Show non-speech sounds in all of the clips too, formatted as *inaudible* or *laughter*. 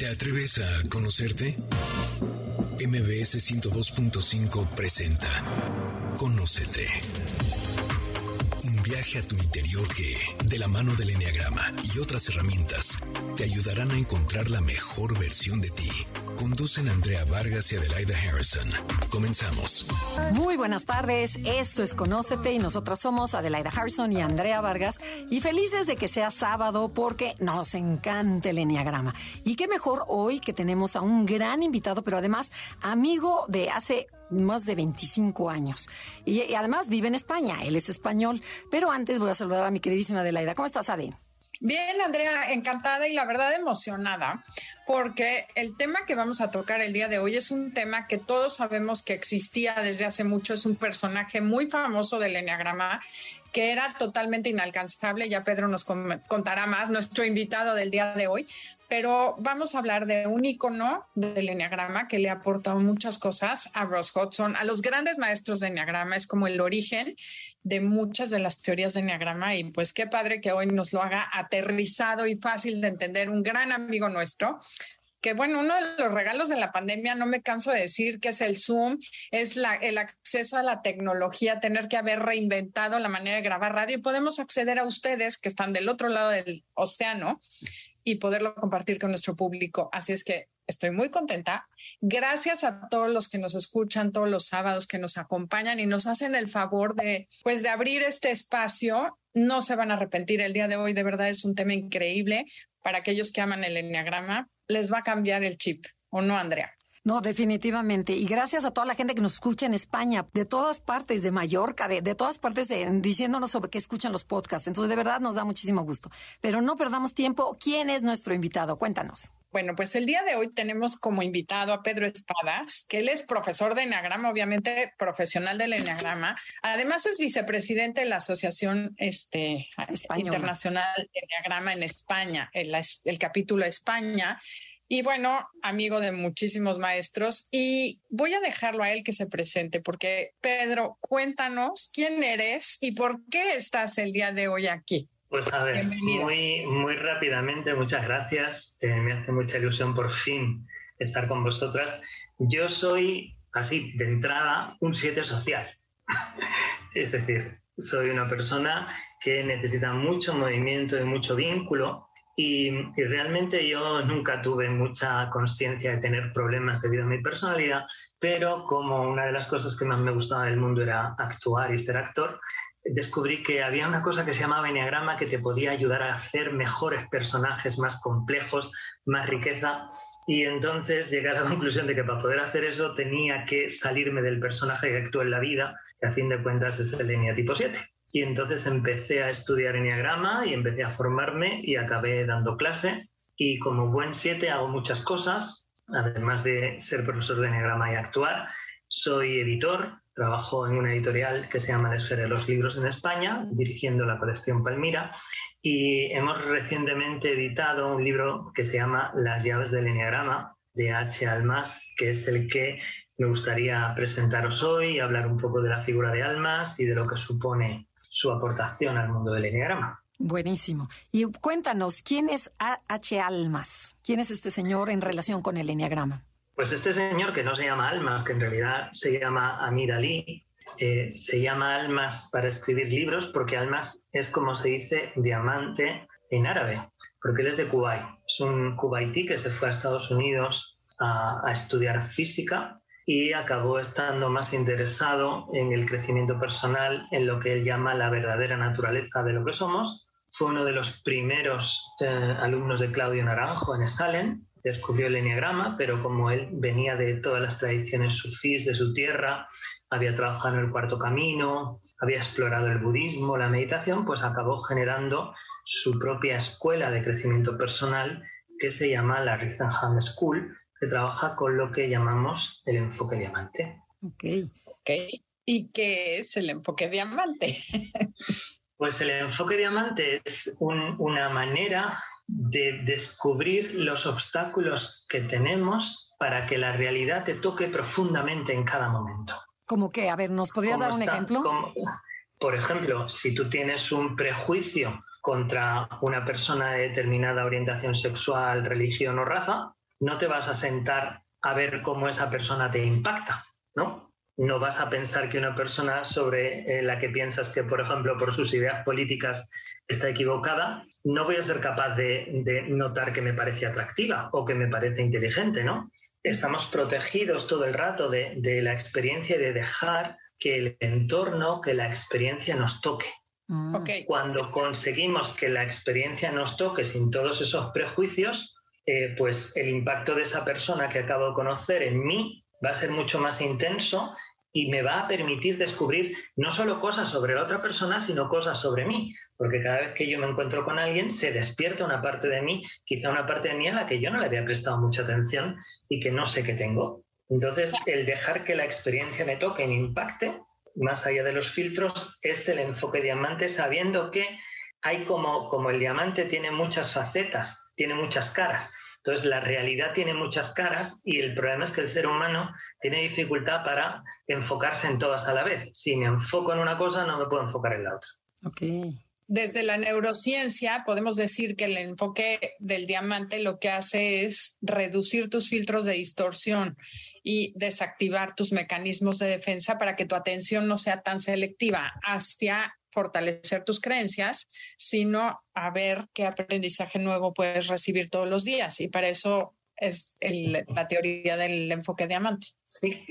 ¿Te atreves a conocerte? MBS 102.5 presenta Conócete. Un viaje a tu interior que, de la mano del Enneagrama y otras herramientas, te ayudarán a encontrar la mejor versión de ti. Conducen Andrea Vargas y Adelaida Harrison. Comenzamos. Muy buenas tardes, esto es Conócete y nosotras somos Adelaida Harrison y Andrea Vargas y felices de que sea sábado porque nos encanta el Enneagrama. Y qué mejor hoy que tenemos a un gran invitado, pero además amigo de hace más de 25 años. Y, además vive en España, él es español. Pero antes voy a saludar a mi queridísima Adelaida. ¿Cómo estás, Ade? Bien, Andrea, encantada y la verdad emocionada, porque el tema que vamos a tocar el día de hoy es un tema que todos sabemos que existía desde hace mucho, es un personaje muy famoso del Enneagrama que era totalmente inalcanzable, ya Pedro nos contará más, nuestro invitado del día de hoy, pero vamos a hablar de un icono del Enneagrama que le ha aportado muchas cosas a Ross Hodgson, a los grandes maestros de Enneagrama, es como el origen de muchas de las teorías de Enneagrama y pues qué padre que hoy nos lo haga aterrizado y fácil de entender, un gran amigo nuestro que bueno, uno de los regalos de la pandemia, no me canso de decir que es el Zoom, es la, el acceso a la tecnología, tener que haber reinventado la manera de grabar radio y podemos acceder a ustedes que están del otro lado del océano y poderlo compartir con nuestro público. Así es que estoy muy contenta. Gracias a todos los que nos escuchan todos los sábados, que nos acompañan y nos hacen el favor de, pues, de abrir este espacio. No se van a arrepentir. El día de hoy, de verdad, es un tema increíble para aquellos que aman el enneagrama. Les va a cambiar el chip, ¿o no, Andrea? No, definitivamente. Y gracias a toda la gente que nos escucha en España, de todas partes, de Mallorca, de, todas partes, diciéndonos sobre qué escuchan los podcasts. Entonces, de verdad nos da muchísimo gusto. Pero no perdamos tiempo. ¿Quién es nuestro invitado? Cuéntanos. Bueno, pues el día de hoy tenemos como invitado a Pedro Espadas, que él es profesor de Enneagrama, obviamente profesional del Enneagrama. Además es vicepresidente de la Asociación este, Internacional de Enneagrama en España, el, el capítulo España. Y bueno, amigo de muchísimos maestros. Y voy a dejarlo a él que se presente, porque Pedro, cuéntanos quién eres y por qué estás el día de hoy aquí. Pues a ver, muy, muy rápidamente, muchas gracias. Eh, me hace mucha ilusión por fin estar con vosotras. Yo soy, así, de entrada, un siete social. *laughs* es decir, soy una persona que necesita mucho movimiento y mucho vínculo y, realmente yo nunca tuve mucha conciencia de tener problemas debido a mi personalidad, pero como una de las cosas que más me gustaba del mundo era actuar y ser actor, descubrí que había una cosa que se llamaba Enneagrama que te podía ayudar a hacer mejores personajes, más complejos, más riqueza. Y entonces llegué a la *laughs* conclusión de que para poder hacer eso tenía que salirme del personaje que actúa en la vida, que a fin de cuentas es el eneatipo 7. Y entonces empecé a estudiar Enneagrama y empecé a formarme y acabé dando clase. Y como buen 7 hago muchas cosas, además de ser profesor de Enneagrama y actuar. Soy editor, trabajo en una editorial que se llama La de los Libros en España, dirigiendo la colección Palmira. Y hemos recientemente editado un libro que se llama Las llaves del Enneagrama, de H. Almas, que es el que me gustaría presentaros hoy y hablar un poco de la figura de Almas y de lo que supone su aportación al mundo del enneagrama. Buenísimo. Y cuéntanos, ¿quién es H. Almas? ¿Quién es este señor en relación con el enneagrama? Pues este señor que no se llama Almas, que en realidad se llama Amir Ali, eh, se llama Almas para escribir libros porque Almas es como se dice diamante en árabe, porque él es de Kuwait. Es un kuwaití que se fue a Estados Unidos a, a estudiar física y acabó estando más interesado en el crecimiento personal, en lo que él llama la verdadera naturaleza de lo que somos. Fue uno de los primeros eh, alumnos de Claudio Naranjo en Stalin, descubrió el enneagrama, pero como él venía de todas las tradiciones sufís de su tierra, había trabajado en el cuarto camino, había explorado el budismo, la meditación, pues acabó generando su propia escuela de crecimiento personal que se llama la Ritzenham School, que trabaja con lo que llamamos el enfoque diamante. Ok, ok. ¿Y qué es el enfoque diamante? *laughs* pues el enfoque diamante es una manera de descubrir los obstáculos que tenemos para que la realidad te toque profundamente en cada momento. ¿Cómo que? A ver, ¿nos podrías dar un ejemplo? por ejemplo, si tú tienes un prejuicio contra una persona de determinada orientación sexual, religión o raza, no te vas a sentar a ver cómo esa persona te impacta, ¿no? No vas a pensar que una persona sobre eh, la que piensas que, por ejemplo, por sus ideas políticas está equivocada, no voy a ser capaz de, notar que me parece atractiva o que me parece inteligente, ¿no? Estamos protegidos todo el rato de, de la experiencia y de dejar que el entorno, que la experiencia nos toque. Mm. Cuando conseguimos que la experiencia nos toque sin todos esos prejuicios, eh, pues el impacto de esa persona que acabo de conocer en mí va a ser mucho más intenso y me va a permitir descubrir no solo cosas sobre la otra persona, sino cosas sobre mí, porque cada vez que yo me encuentro con alguien se despierta una parte de mí, quizá una parte de mí a la que yo no le había prestado mucha atención y que no sé que tengo. Entonces, el dejar que la experiencia me toque me impacte, más allá de los filtros, es el enfoque diamante, sabiendo que hay como, como el diamante tiene muchas facetas, tiene muchas caras. Entonces, la realidad tiene muchas caras y el problema es que el ser humano tiene dificultad para enfocarse en todas a la vez. Si me enfoco en una cosa, no me puedo enfocar en la otra. Okay desde la neurociencia podemos decir que el enfoque del diamante lo que hace es reducir tus filtros de distorsión y desactivar tus mecanismos de defensa para que tu atención no sea tan selectiva hacia fortalecer tus creencias, sino a ver qué aprendizaje nuevo puedes recibir todos los días. Y para eso es la teoría del enfoque diamante. Sí,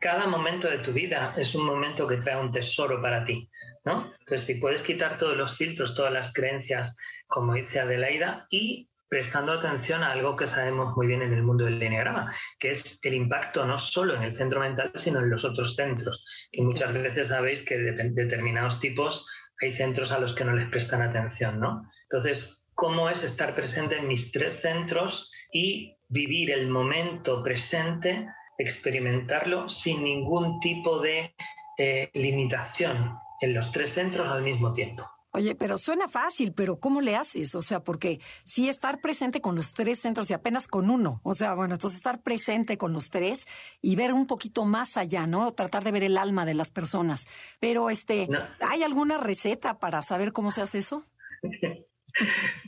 cada momento de tu vida es un momento que trae un tesoro para ti, ¿no? Entonces, si puedes quitar todos los filtros, todas las creencias, como dice Adelaida, y prestando atención a algo que sabemos muy bien en el mundo del enneagrama, que es el impacto no solo en el centro mental, sino en los otros centros, que muchas veces sabéis que de determinados tipos hay centros a los que no les prestan atención, ¿no? Entonces, ¿cómo es estar presente en mis tres centros y vivir el momento presente, experimentarlo sin ningún tipo de eh, limitación en los tres centros al mismo tiempo. Oye, pero suena fácil, pero ¿cómo le haces? O sea, porque sí estar presente con los tres centros y apenas con uno. O sea, bueno, entonces estar presente con los tres y ver un poquito más allá, ¿no? Tratar de ver el alma de las personas. Pero, este, ¿hay alguna receta para saber cómo se hace eso? *laughs*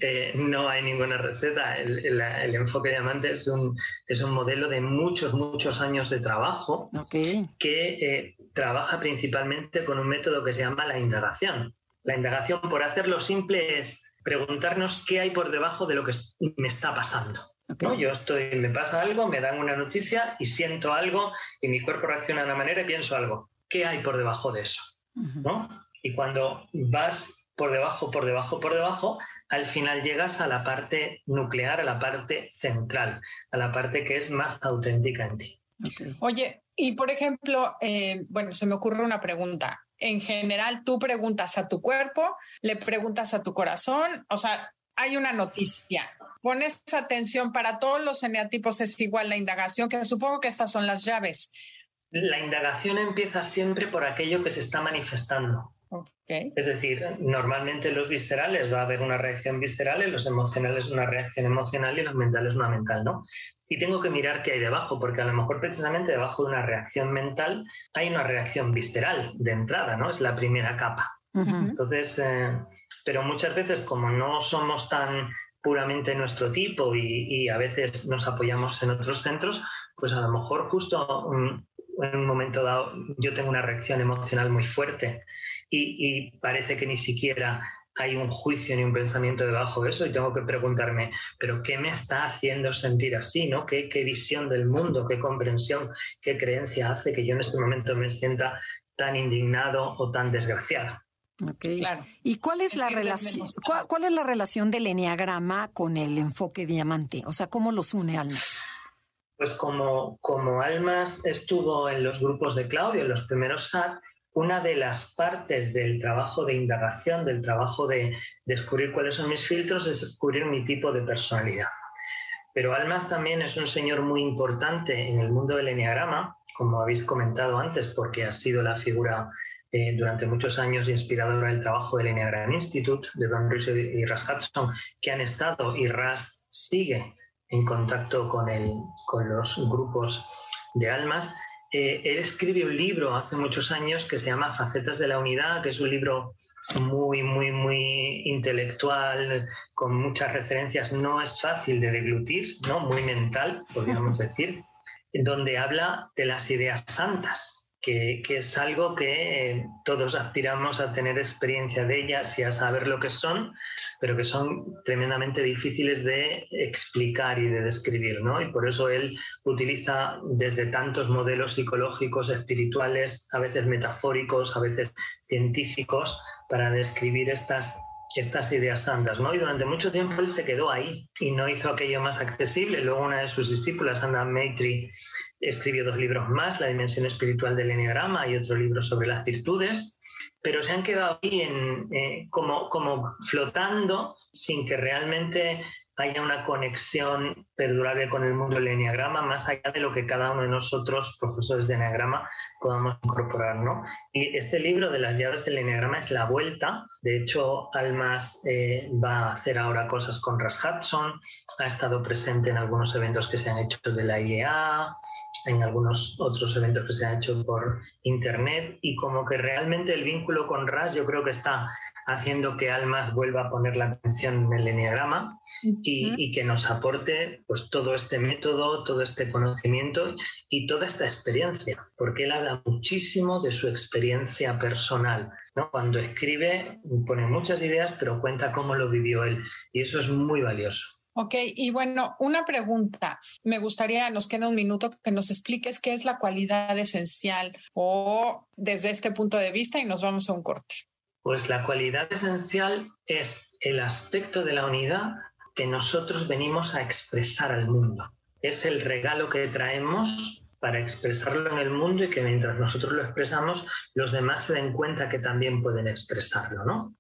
Eh, no hay ninguna receta. El, enfoque diamante es un, es un modelo de muchos, muchos años de trabajo que eh, trabaja principalmente con un método que se llama la indagación. La indagación, por hacerlo simple, es preguntarnos qué hay por debajo de lo que me está pasando. Yo estoy, me pasa algo, me dan una noticia y siento algo y mi cuerpo reacciona de una manera y pienso algo. ¿Qué hay por debajo de eso? Y cuando vas por debajo, por debajo, por debajo, al final llegas a la parte nuclear, a la parte central, a la parte que es más auténtica en ti. Oye, y por ejemplo, eh, bueno, se me ocurre una pregunta. En general, tú preguntas a tu cuerpo, le preguntas a tu corazón, o sea, hay una noticia. Pones atención para todos los eneatipos, es igual la indagación, que supongo que estas son las llaves. La indagación empieza siempre por aquello que se está manifestando. Es decir, normalmente en los viscerales va a haber una reacción visceral, en los emocionales una reacción emocional y en los mentales una mental, ¿no? Y tengo que mirar qué hay debajo, porque a lo mejor precisamente debajo de una reacción mental hay una reacción visceral de entrada, ¿no? Es la primera capa. Entonces, eh, pero muchas veces como no somos tan puramente nuestro tipo y, a veces nos apoyamos en otros centros, pues a lo mejor justo en un momento dado yo tengo una reacción emocional muy fuerte y, parece que ni siquiera hay un juicio ni un pensamiento debajo de eso y tengo que preguntarme, pero ¿qué me está haciendo sentir así? ¿no? ¿Qué, visión del mundo, qué comprensión, qué creencia hace que yo en este momento me sienta tan indignado o tan desgraciado? Claro. ¿Y cuál es, la relación? ¿cuál, es la relación del enneagrama con el enfoque diamante? O sea, ¿cómo los une almas? Pues como, como almas estuvo en los grupos de Claudio, en los primeros SAT, una de las partes del trabajo de indagación, del trabajo de descubrir cuáles son mis filtros, es descubrir mi tipo de personalidad. Pero Almas también es un señor muy importante en el mundo del enneagrama, como habéis comentado antes, porque ha sido la figura eh, durante muchos años inspiradora del trabajo del Enneagram Institute, de Don Ruiz y Ras Hudson, que han estado y Ras sigue en contacto con, el, con los grupos de almas eh, él escribe un libro hace muchos años que se llama Facetas de la Unidad, que es un libro muy, muy, muy intelectual, con muchas referencias, no es fácil de deglutir, ¿no? Muy mental, podríamos *laughs* decir, donde habla de las ideas santas, que, es algo que eh, todos aspiramos a tener experiencia de ellas y a saber lo que son, pero que son tremendamente difíciles de explicar y de describir, ¿no? Y por eso él utiliza desde tantos modelos psicológicos, espirituales, a veces metafóricos, a veces científicos, para describir estas estas ideas santas, ¿no? Y durante mucho tiempo él se quedó ahí y no hizo aquello más accesible. Luego una de sus discípulas, Anna Maitri, escribió dos libros más, La dimensión espiritual del enneagrama y otro libro sobre las virtudes, pero se han quedado ahí en, eh, como, como flotando sin que realmente haya una conexión perdurable con el mundo del enneagrama, más allá de lo que cada uno de nosotros, profesores de enneagrama, podamos incorporar. ¿no? Y este libro de las llaves del enneagrama es la vuelta. De hecho, Almas eh, va a hacer ahora cosas con Ras Hudson, ha estado presente en algunos eventos que se han hecho de la IEA, en algunos otros eventos que se han hecho por internet y como que realmente el vínculo con RAS yo creo que está haciendo que Almas vuelva a poner la atención en el enneagrama y, que nos aporte pues todo este método, todo este conocimiento y toda esta experiencia, porque él habla muchísimo de su experiencia personal. ¿no? Cuando escribe pone muchas ideas, pero cuenta cómo lo vivió él y eso es muy valioso. Ok, y bueno, una pregunta. Me gustaría, nos queda un minuto, que nos expliques qué es la cualidad esencial o desde este punto de vista y nos vamos a un corte. Pues la cualidad esencial es el aspecto de la unidad que nosotros venimos a expresar al mundo. Es el regalo que traemos para expresarlo en el mundo y que mientras nosotros lo expresamos, los demás se den cuenta que también pueden expresarlo, ¿no?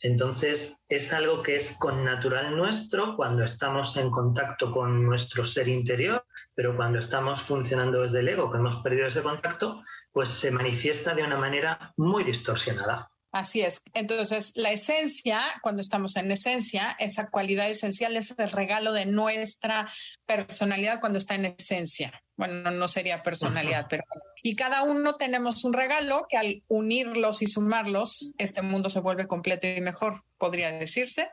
Entonces, es algo que es con natural nuestro cuando estamos en contacto con nuestro ser interior, pero cuando estamos funcionando desde el ego, que hemos perdido ese contacto, pues se manifiesta de una manera muy distorsionada. Así es. Entonces, la esencia, cuando estamos en esencia, esa cualidad esencial es el regalo de nuestra personalidad cuando está en esencia. Bueno, no sería personalidad, pero... Y cada uno tenemos un regalo que al unirlos y sumarlos, este mundo se vuelve completo y mejor, podría decirse.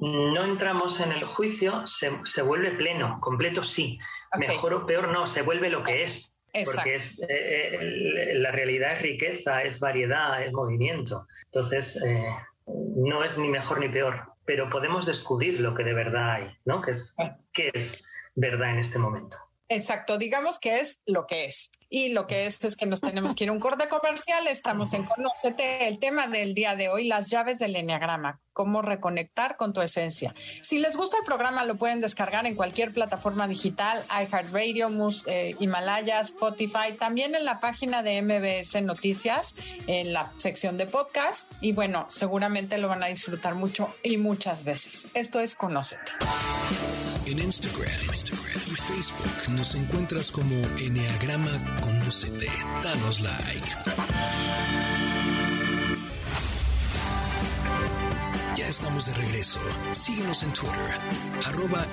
No entramos en el juicio, se, vuelve pleno, completo sí. Mejor o peor no, se vuelve lo que es. Porque es, eh, eh, la realidad es riqueza, es variedad, es movimiento. Entonces, eh, no es ni mejor ni peor, pero podemos descubrir lo que de verdad hay, ¿no? Que es, qué es verdad en este momento. Exacto, digamos que es lo que es. Y lo que es es que nos tenemos que ir a un corte comercial. Estamos en Conocete, el tema del día de hoy, las llaves del Enneagrama, cómo reconectar con tu esencia. Si les gusta el programa, lo pueden descargar en cualquier plataforma digital, iHeartRadio, eh, Himalaya, Spotify, también en la página de MBS Noticias, en la sección de podcast. Y bueno, seguramente lo van a disfrutar mucho y muchas veces. Esto es Conocete. En Instagram, y Facebook nos encuentras como Enneagrama Conocete. Danos like. Ya estamos de regreso. Síguenos en Twitter, arroba.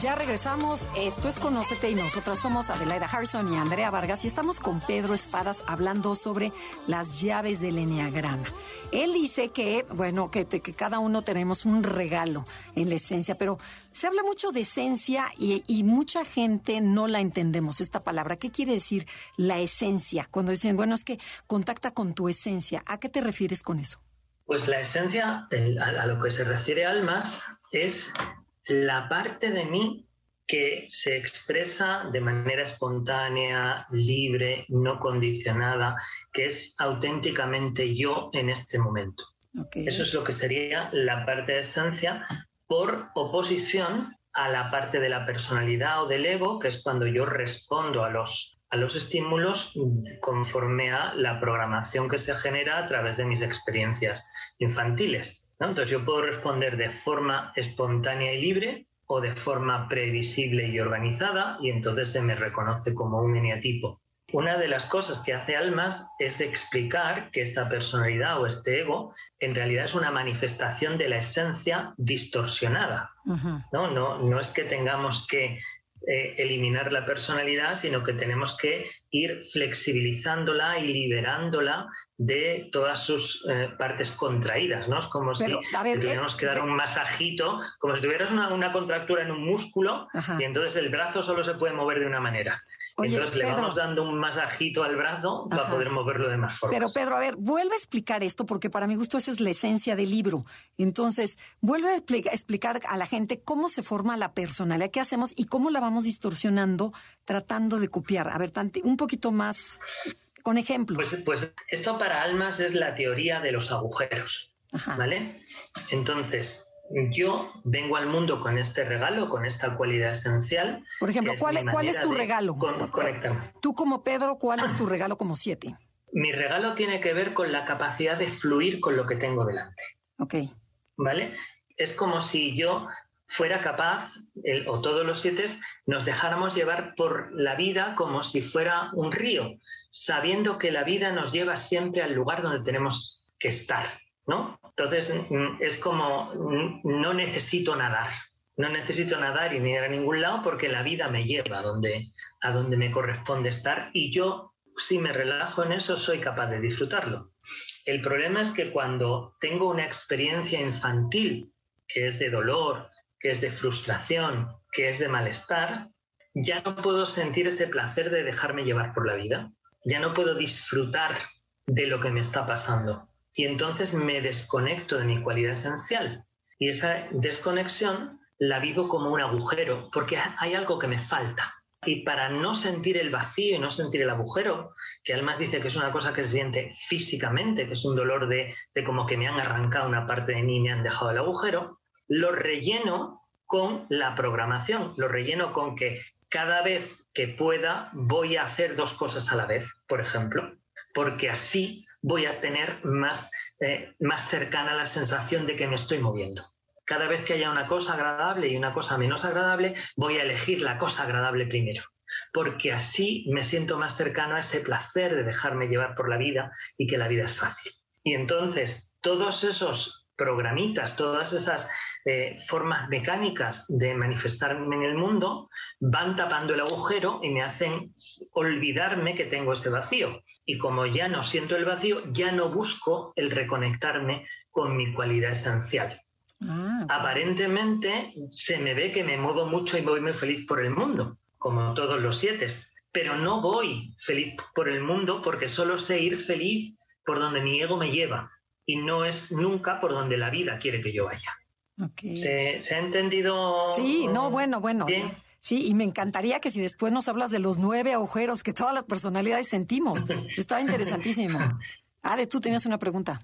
Ya regresamos. Esto es Conócete y nosotras somos Adelaida Harrison y Andrea Vargas y estamos con Pedro Espadas hablando sobre las llaves del Enneagrama. Él dice que, bueno, que, cada uno tenemos un regalo en la esencia, pero se habla mucho de esencia y, y, mucha gente no la entendemos, esta palabra. ¿Qué quiere decir la esencia? Cuando dicen, bueno, es que contacta con tu esencia. ¿A qué te refieres con eso? Pues la esencia, a lo que se refiere almas, es la parte de mí que se expresa de manera espontánea, libre, no condicionada, que es auténticamente yo en este momento. Eso es lo que sería la parte de esencia por oposición a la parte de la personalidad o del ego, que es cuando yo respondo a los, a los estímulos conforme a la programación que se genera a través de mis experiencias infantiles. Entonces yo puedo responder de forma espontánea y libre o de forma previsible y organizada y entonces se me reconoce como un eneatipo. Una de las cosas que hace Almas es explicar que esta personalidad o este ego en realidad es una manifestación de la esencia distorsionada. ¿no? No, no es que tengamos que eh, eliminar la personalidad, sino que tenemos que ir flexibilizándola y liberándola de todas sus eh, partes contraídas, ¿no? Es como si tuviéramos que dar un masajito, como si tuvieras una, contractura en un músculo y entonces el brazo solo se puede mover de una manera. entonces le vamos dando un masajito al brazo para poder moverlo de más forma. Pero Pedro, a ver, vuelve a explicar esto porque para mi gusto esa es la esencia del libro. Entonces, vuelve a explicar a la gente cómo se forma la personalidad, qué hacemos y cómo la vamos distorsionando tratando de copiar. A ver, un poquito más con ejemplos. Pues, pues, esto para almas es la teoría de los agujeros, ¿vale? Entonces, yo vengo al mundo con este regalo, con esta cualidad esencial. Por ejemplo, ¿cuál, es tu regalo? Tú como Pedro, ¿cuál es tu regalo como siete? Mi regalo tiene que ver con la capacidad de fluir con lo que tengo delante. Ok. ¿Vale? Es como si yo fuera capaz, o todos los siete, nos dejáramos llevar por la vida como si fuera un río, sabiendo que la vida nos lleva siempre al lugar donde tenemos que estar, ¿no? Entonces mm, es como mm, no necesito nadar, no necesito nadar y ni ir a ningún lado porque la vida me lleva a donde, a donde me corresponde estar y yo si me relajo en eso soy capaz de disfrutarlo. El problema es que cuando tengo una experiencia infantil que es de dolor, que es de frustración, que es de malestar, ya no puedo sentir ese placer de dejarme llevar por la vida, ya no puedo disfrutar de lo que me está pasando. Y entonces me desconecto de mi cualidad esencial. Y esa desconexión la vivo como un agujero, porque hay algo que me falta. Y para no sentir el vacío y no sentir el agujero, que además dice que es una cosa que se siente físicamente, que es un dolor de, de como que me han arrancado una parte de mí y me han dejado el agujero, lo relleno con la programación, lo relleno con que cada vez que pueda voy a hacer dos cosas a la vez, por ejemplo, porque así voy a tener más, eh, más cercana la sensación de que me estoy moviendo. Cada vez que haya una cosa agradable y una cosa menos agradable, voy a elegir la cosa agradable primero, porque así me siento más cercano a ese placer de dejarme llevar por la vida y que la vida es fácil. Y entonces, todos esos programitas, todas esas eh, formas mecánicas de manifestarme en el mundo van tapando el agujero y me hacen olvidarme que tengo ese vacío. Y como ya no siento el vacío, ya no busco el reconectarme con mi cualidad esencial. Ah, Aparentemente se me ve que me muevo mucho y voy muy feliz por el mundo, como todos los siete, pero no voy feliz por el mundo porque solo sé ir feliz por donde mi ego me lleva y no es nunca por donde la vida quiere que yo vaya. ¿Se, ha entendido? Sí, no, bueno, bueno. Sí, y me encantaría que si después nos hablas de los nueve agujeros que todas las personalidades sentimos. *laughs* Estaba interesantísimo. Ade, tú tenías una pregunta.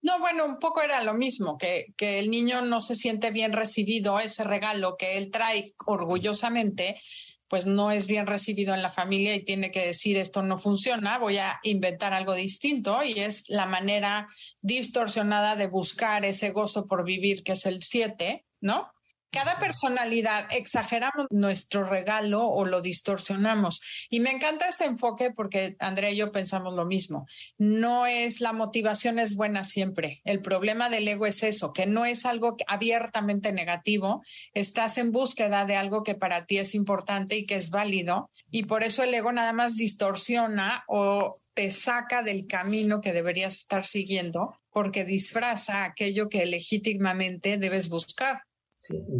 No, bueno, un poco era lo mismo, que, que el niño no se siente bien recibido ese regalo que él trae orgullosamente pues no es bien recibido en la familia y tiene que decir esto no funciona, voy a inventar algo distinto y es la manera distorsionada de buscar ese gozo por vivir que es el 7, ¿no? Cada personalidad exageramos nuestro regalo o lo distorsionamos. Y me encanta este enfoque porque Andrea y yo pensamos lo mismo. No es la motivación es buena siempre. El problema del ego es eso, que no es algo abiertamente negativo. Estás en búsqueda de algo que para ti es importante y que es válido. Y por eso el ego nada más distorsiona o te saca del camino que deberías estar siguiendo porque disfraza aquello que legítimamente debes buscar.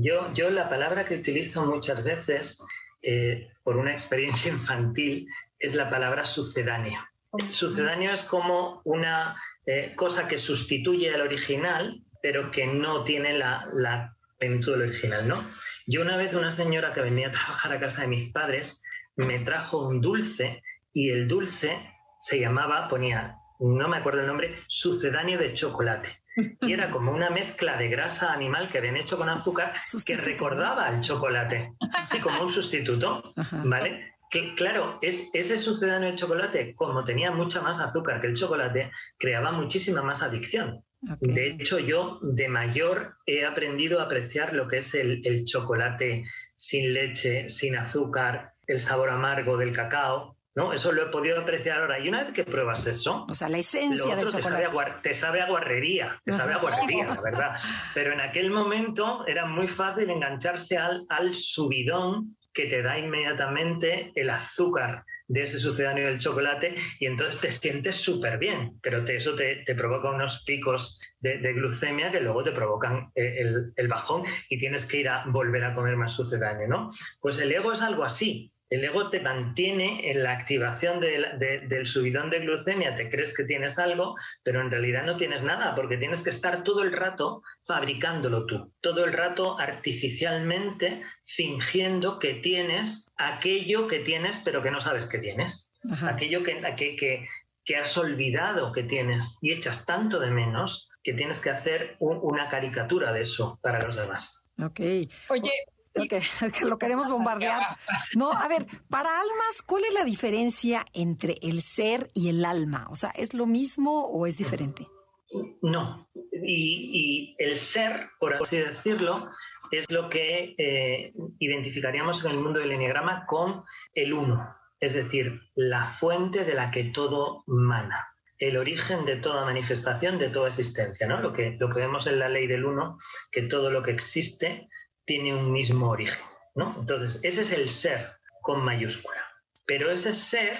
Yo, yo la palabra que utilizo muchas veces eh, por una experiencia *laughs* infantil es la palabra sucedáneo. Sucedáneo es como una eh, cosa que sustituye al original, pero que no tiene la, la plenitud del original, ¿no? Yo una vez una señora que venía a trabajar a casa de mis padres me trajo un dulce y el dulce se llamaba, ponía, no me acuerdo el nombre, sucedáneo de chocolate. Y era como una mezcla de grasa animal que habían hecho con azúcar que recordaba al chocolate. Sí, como un sustituto, ¿vale? Que claro, es, ese sucedáneo de chocolate, como tenía mucha más azúcar que el chocolate, creaba muchísima más adicción. De hecho, yo de mayor he aprendido a apreciar lo que es el, el chocolate sin leche, sin azúcar, el sabor amargo del cacao, ¿no? Eso lo he podido apreciar ahora. Y una vez que pruebas eso, o sea, la esencia del chocolate. Te sabe, a, guarrería, te sabe a guarrería, la verdad. Pero en aquel momento era muy fácil engancharse al, al subidón que te da inmediatamente el azúcar de ese sucedáneo del chocolate y entonces te sientes súper bien, pero eso te, provoca unos picos de, glucemia que luego te provocan eh, el, bajón y tienes que ir a volver a comer más sucedáneo, ¿no? Pues el ego es algo así. El ego te mantiene en la activación del subidón de glucemia, te crees que tienes algo, pero en realidad no tienes nada, porque tienes que estar todo el rato fabricándolo tú, todo el rato artificialmente fingiendo que tienes aquello que tienes, pero que no sabes que tienes, aquello que, que, que, has olvidado que tienes y echas tanto de menos que tienes que hacer una caricatura de eso para los demás. Ok. Oye, *laughs* que, lo queremos *laughs* bombardear. No, a ver, para almas, ¿cuál es la diferencia entre el ser y el alma? O sea, ¿es lo mismo o es diferente? No. Y, el ser, por así decirlo, es lo que eh, identificaríamos en el mundo del enneagrama con el uno, es decir, la fuente de la que todo mana el origen de toda manifestación, de toda existencia, ¿no? Lo que, lo que vemos en la ley del uno, que todo lo que existe tiene un mismo origen, ¿no? Entonces, ese es el ser con mayúscula. Pero ese ser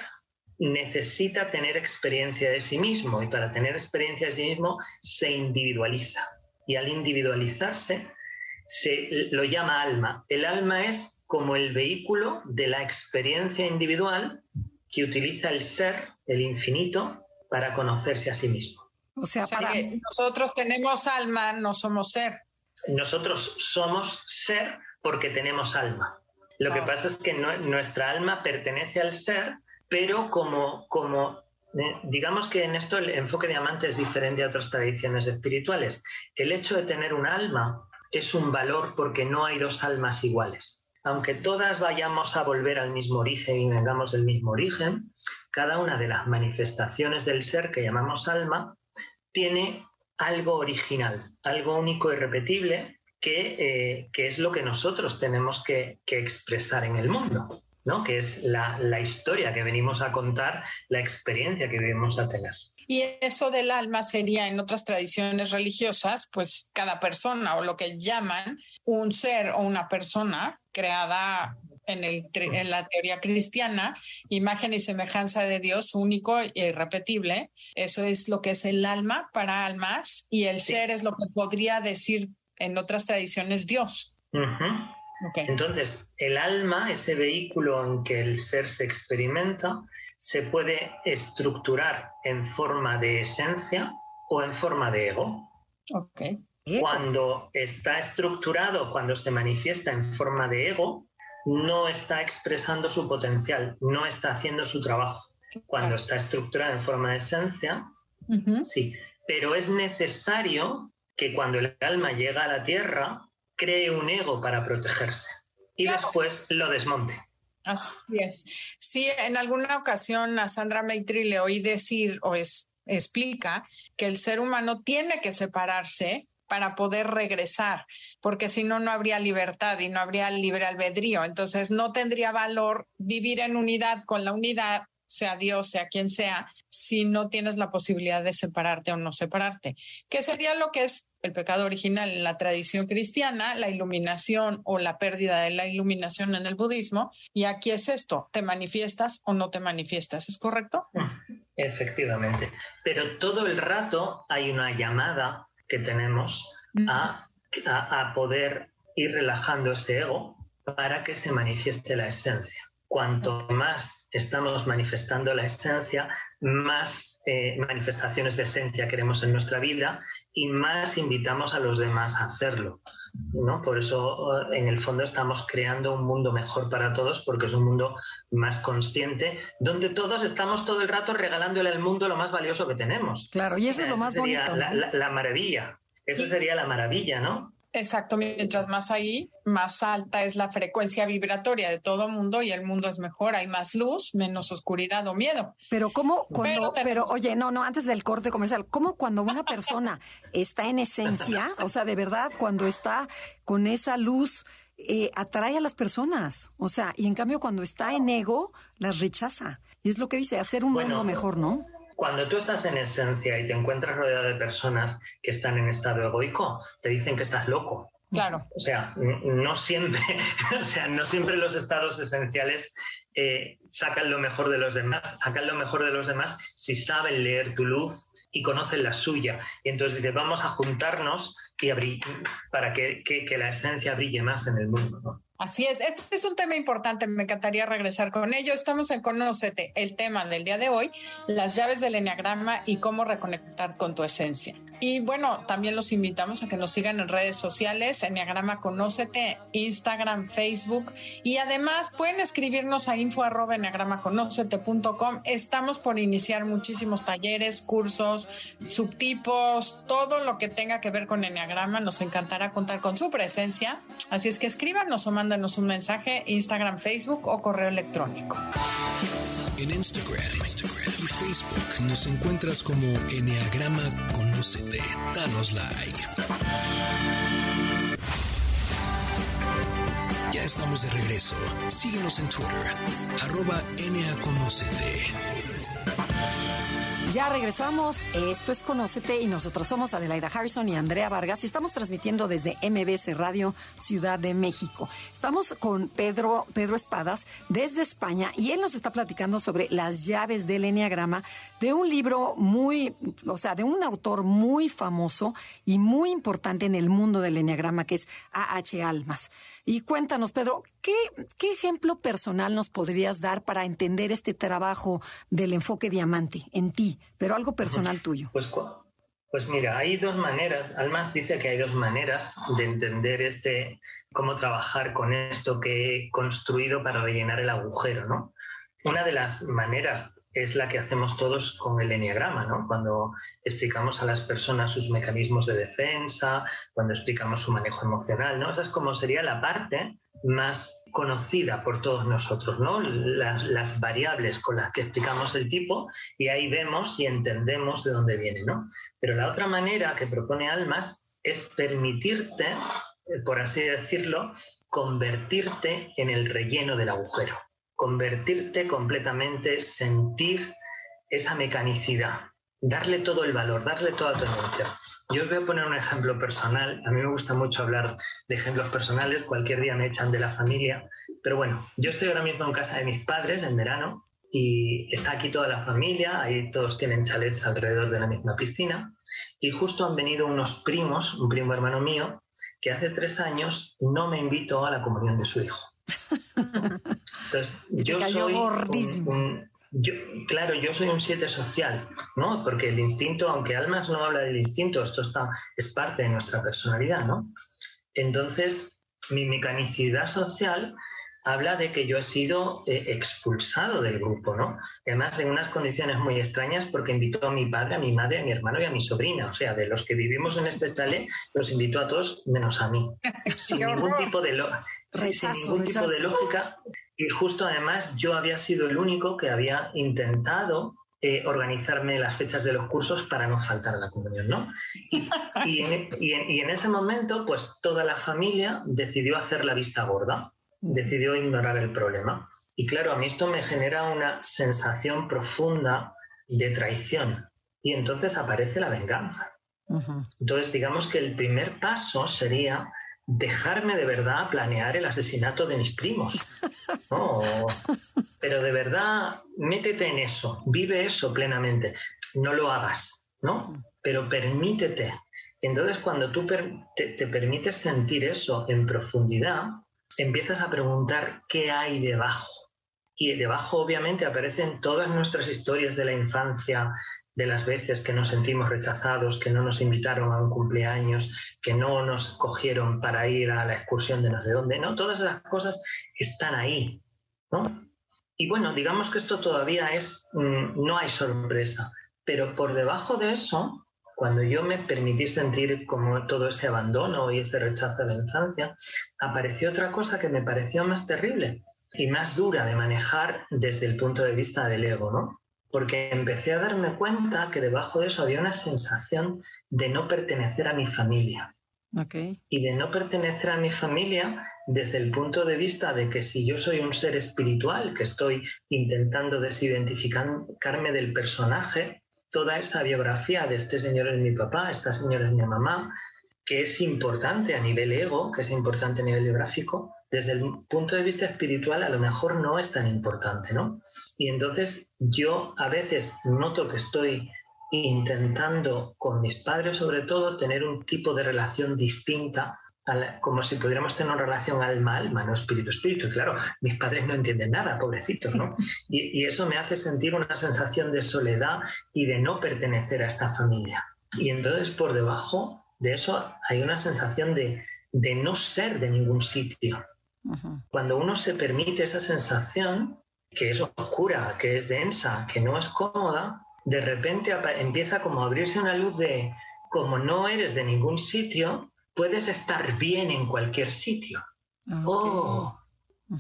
necesita tener experiencia de sí mismo y para tener experiencia de sí mismo se individualiza. Y al individualizarse se lo llama alma. El alma es como el vehículo de la experiencia individual que utiliza el ser, el infinito, para conocerse a sí mismo. O sea, para... que nosotros tenemos alma, no somos ser nosotros somos ser porque tenemos alma. Lo que pasa es que nuestra alma pertenece al ser, pero como, como eh, digamos que en esto el enfoque de amante es diferente a otras tradiciones espirituales. El hecho de tener un alma es un valor porque no hay dos almas iguales. Aunque todas vayamos a volver al mismo origen y vengamos del mismo origen, cada una de las manifestaciones del ser que llamamos alma tiene algo original, algo único y repetible, que, eh, que es lo que nosotros tenemos que, expresar en el mundo, ¿no? que es la, la, historia que venimos a contar, la experiencia que venimos a tener. Y eso del alma sería en otras tradiciones religiosas, pues cada persona o lo que llaman un ser o una persona creada en, el, en, la teoría cristiana, imagen y semejanza de Dios único e irrepetible. Eso es lo que es el alma para almas y el ser es lo que podría decir en otras tradiciones Dios. Entonces, el alma, ese vehículo en que el ser se experimenta, se puede estructurar en forma de esencia o en forma de ego. Cuando está estructurado, cuando se manifiesta en forma de ego, no está expresando su potencial, no está haciendo su trabajo. Cuando está estructurada en forma de esencia, sí. Pero es necesario que cuando el alma llega a la tierra, cree un ego para protegerse y después lo desmonte. Así es. Sí, en alguna ocasión a Sandra Maitri le oí decir o es, explica que el ser humano tiene que separarse para poder regresar, porque si no, no habría libertad y no habría libre albedrío. Entonces, no tendría valor vivir en unidad con la unidad, sea Dios, sea quien sea, si no tienes la posibilidad de separarte o no separarte. ¿Qué sería lo que es el pecado original en la tradición cristiana, la iluminación o la pérdida de la iluminación en el budismo. Y aquí es esto, ¿te manifiestas o no te manifiestas? ¿Es correcto? Efectivamente. Pero todo el rato hay una llamada que tenemos a, poder ir relajando ese ego para que se manifieste la esencia. Cuanto más estamos manifestando la esencia, más eh, manifestaciones de esencia queremos en nuestra vida y más invitamos a los demás a hacerlo. ¿No? Por eso, en el fondo, estamos creando un mundo mejor para todos, porque es un mundo más consciente, donde todos estamos todo el rato regalándole al mundo lo más valioso que tenemos. Claro, y eso es lo más bonito. La, la, maravilla. Esa sería la maravilla, ¿no? Exacto, mientras más ahí, más alta es la frecuencia vibratoria de todo mundo y el mundo es mejor, hay más luz, menos oscuridad o miedo. Pero cómo cuando, pero, oye, no, no, antes del corte comercial, ¿cómo cuando una persona *laughs* está en esencia, o sea, de verdad, cuando está con esa luz, eh, atrae a las personas, o sea, y en cambio cuando está en ego, las rechaza. Y es lo que dice, hacer un mundo mejor, ¿no? Cuando tú estás en esencia y te encuentras rodeado de personas que están en estado egoico, te dicen que estás loco. Claro. O sea, no siempre, *laughs* o sea, no siempre los estados esenciales eh, sacan lo mejor de los demás, sacan lo mejor de los demás si saben leer tu luz y conocen la suya. Y entonces dice, vamos a juntarnos y para que, que, la esencia brille más en el mundo. ¿no? Así es, este es un tema importante, me encantaría regresar con ello. Estamos en Conócete, el tema del día de hoy, las llaves del enneagrama y cómo reconectar con tu esencia. Y bueno, también los invitamos a que nos sigan en redes sociales, Enneagrama Conócete, Instagram, Facebook. Y además pueden escribirnos a info Estamos por iniciar muchísimos talleres, cursos, subtipos, todo lo que tenga que ver con Enneagrama. Nos encantará contar con su presencia. Así es que escríbanos o mándanos un mensaje, Instagram, Facebook o correo electrónico. En Instagram, y Facebook nos encuentras como Enneagrama Conócete. Danos like. Ya estamos de regreso. Síguenos en Twitter, arroba. Ya regresamos. Esto es Conócete y nosotros somos Adelaida Harrison y Andrea Vargas y estamos transmitiendo desde MBS Radio Ciudad de México. Estamos con Pedro, Pedro Espadas desde España y él nos está platicando sobre las llaves del Enneagrama de un libro muy, o sea, de un autor muy famoso y muy importante en el mundo del Enneagrama que es A.H. Almas. Y cuéntanos, Pedro, ¿qué, ¿qué ejemplo personal nos podrías dar para entender este trabajo del enfoque diamante en ti, pero algo personal tuyo? Pues, pues mira, hay dos maneras. Almas dice que hay dos maneras de entender este, cómo trabajar con esto que he construido para rellenar el agujero, ¿no? Una de las maneras es la que hacemos todos con el enneagrama, ¿no? Cuando explicamos a las personas sus mecanismos de defensa, cuando explicamos su manejo emocional, ¿no? Esa es como sería la parte más conocida por todos nosotros, ¿no? Las, las, variables con las que explicamos el tipo y ahí vemos y entendemos de dónde viene, ¿no? Pero la otra manera que propone Almas es permitirte, por así decirlo, convertirte en el relleno del agujero convertirte completamente, sentir esa mecanicidad, darle todo el valor, darle toda tu energía. Yo os voy a poner un ejemplo personal. A mí me gusta mucho hablar de ejemplos personales. Cualquier día me echan de la familia. Pero bueno, yo estoy ahora mismo en casa de mis padres en verano y está aquí toda la familia. Ahí todos tienen chalets alrededor de la misma piscina. Y justo han venido unos primos, un primo hermano mío, que hace tres años no me invitó a la comunión de su hijo. Entonces, *laughs* yo soy un, claro, yo soy un siete social, ¿no? Porque el instinto, aunque Almas no habla del instinto, esto está, es parte de nuestra personalidad, ¿no? Entonces, mi mecanicidad social habla de que yo he sido eh, expulsado del grupo, ¿no? Además, en unas condiciones muy extrañas, porque invitó a mi padre, a mi madre, a mi hermano y a mi sobrina. O sea, de los que vivimos en este chalet, los invitó a todos menos a mí. *laughs* sin ningún tipo de, sin ningún tipo de lógica. Y justo además, yo había sido el único que había intentado eh, organizarme las fechas de los cursos para no faltar a la comunión, ¿no? y, en, ese momento, pues toda la familia decidió hacer la vista gorda decidió ignorar el problema. Y claro, a mí esto me genera una sensación profunda de traición. Y entonces aparece la venganza. Entonces, digamos que el primer paso sería dejarme de verdad planear el asesinato de mis primos. *laughs* Pero de verdad, métete en eso, vive eso plenamente. No lo hagas, ¿no? Pero permítete. Entonces, cuando tú te permites sentir eso en profundidad, empiezas a preguntar qué hay debajo. Y debajo obviamente aparecen todas nuestras historias de la infancia, de las veces que nos sentimos rechazados, que no nos invitaron a un cumpleaños, que no nos cogieron para ir a la excursión de no sé dónde, ¿no? Todas esas cosas están ahí, ¿no? Y bueno, digamos que esto todavía es, mm, no hay sorpresa, pero por debajo de eso cuando yo me permití sentir como todo ese abandono y ese rechazo de la infancia, apareció otra cosa que me pareció más terrible y más dura de manejar desde el punto de vista del ego, ¿no? Porque empecé a darme cuenta que debajo de eso había una sensación de no pertenecer a mi familia. Y de no pertenecer a mi familia desde el punto de vista de que si yo soy un ser espiritual, que estoy intentando desidentificarme del personaje, toda esa biografía de este señor es mi papá, esta señora es mi mamá, que es importante a nivel ego, que es importante a nivel biográfico, desde el punto de vista espiritual a lo mejor no es tan importante, ¿no? Y entonces yo a veces noto que estoy intentando con mis padres sobre todo tener un tipo de relación distinta como si pudiéramos tener una relación alma-alma, no espíritu-espíritu. Y claro, mis padres no entienden nada, pobrecitos, ¿no? *laughs* Y, eso me hace sentir una sensación de soledad y de no pertenecer a esta familia. Y entonces por debajo de eso hay una sensación de, no ser de ningún sitio. Cuando uno se permite esa sensación, que es oscura, que es densa, que no es cómoda, de repente empieza como a abrirse una luz de, como no eres de ningún sitio, puedes estar bien en cualquier sitio. Ah, oh,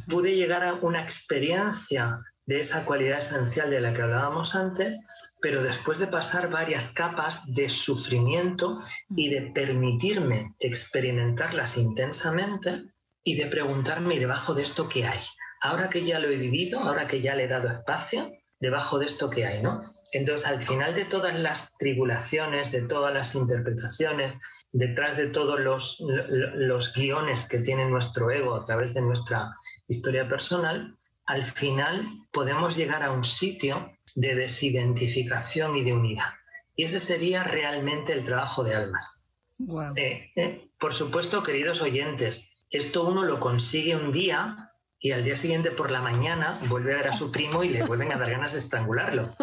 pude llegar a una experiencia de esa cualidad esencial de la que hablábamos antes, pero después de pasar varias capas de sufrimiento y de permitirme experimentarlas intensamente y de preguntarme debajo de esto qué hay. Ahora que ya lo he vivido, ahora que ya le he dado espacio, debajo de esto que hay, ¿no? Entonces, al final de todas las tribulaciones, de todas las interpretaciones, detrás de todos los, los guiones que tiene nuestro ego a través de nuestra historia personal, al final podemos llegar a un sitio de desidentificación y de unidad. Y ese sería realmente el trabajo de almas. Eh, eh, por supuesto, queridos oyentes, esto uno lo consigue un día y al día siguiente por la mañana vuelve a ver a su primo y le vuelven a dar ganas de estrangularlo.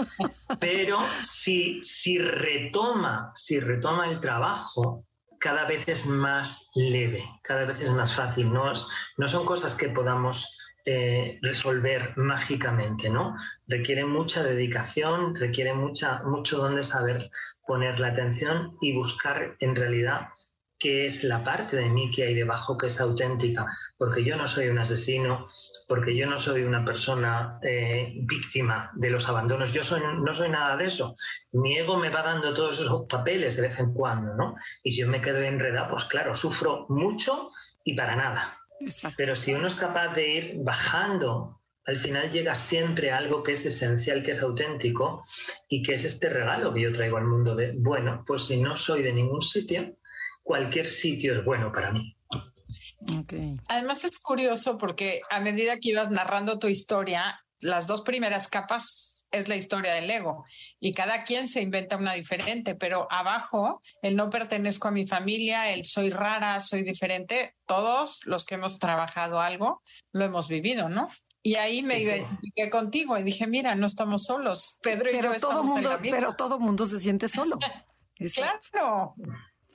Pero si, si retoma, si retoma el trabajo, cada vez es más leve, cada vez es más fácil. No, no son cosas que podamos eh, resolver mágicamente, ¿no? Requiere mucha dedicación, requiere mucha, mucho donde saber poner la atención y buscar en realidad qué es la parte de mí que hay debajo que es auténtica, porque yo no soy un asesino, porque yo no soy una persona eh, víctima de los abandonos, yo soy, no soy nada de eso. Mi ego me va dando todos esos papeles de vez en cuando, ¿no? Y si yo me quedo enredado, pues claro, sufro mucho y para nada. Pero si uno es capaz de ir bajando al final llega siempre a algo que es esencial, que es auténtico y que es este regalo que yo traigo al mundo de, bueno, pues si no soy de ningún sitio, cualquier sitio es bueno para mí. Además es curioso porque a medida que ibas narrando tu historia, las dos primeras capas es la historia del ego y cada quien se inventa una diferente, pero abajo el no pertenezco a mi familia, el soy rara, soy diferente, todos los que hemos trabajado algo lo hemos vivido, ¿no? Y ahí me identifiqué contigo y dije, mira, no estamos solos. Pedro y yo estamos mundo, en la Pero todo mundo se siente solo. *laughs* claro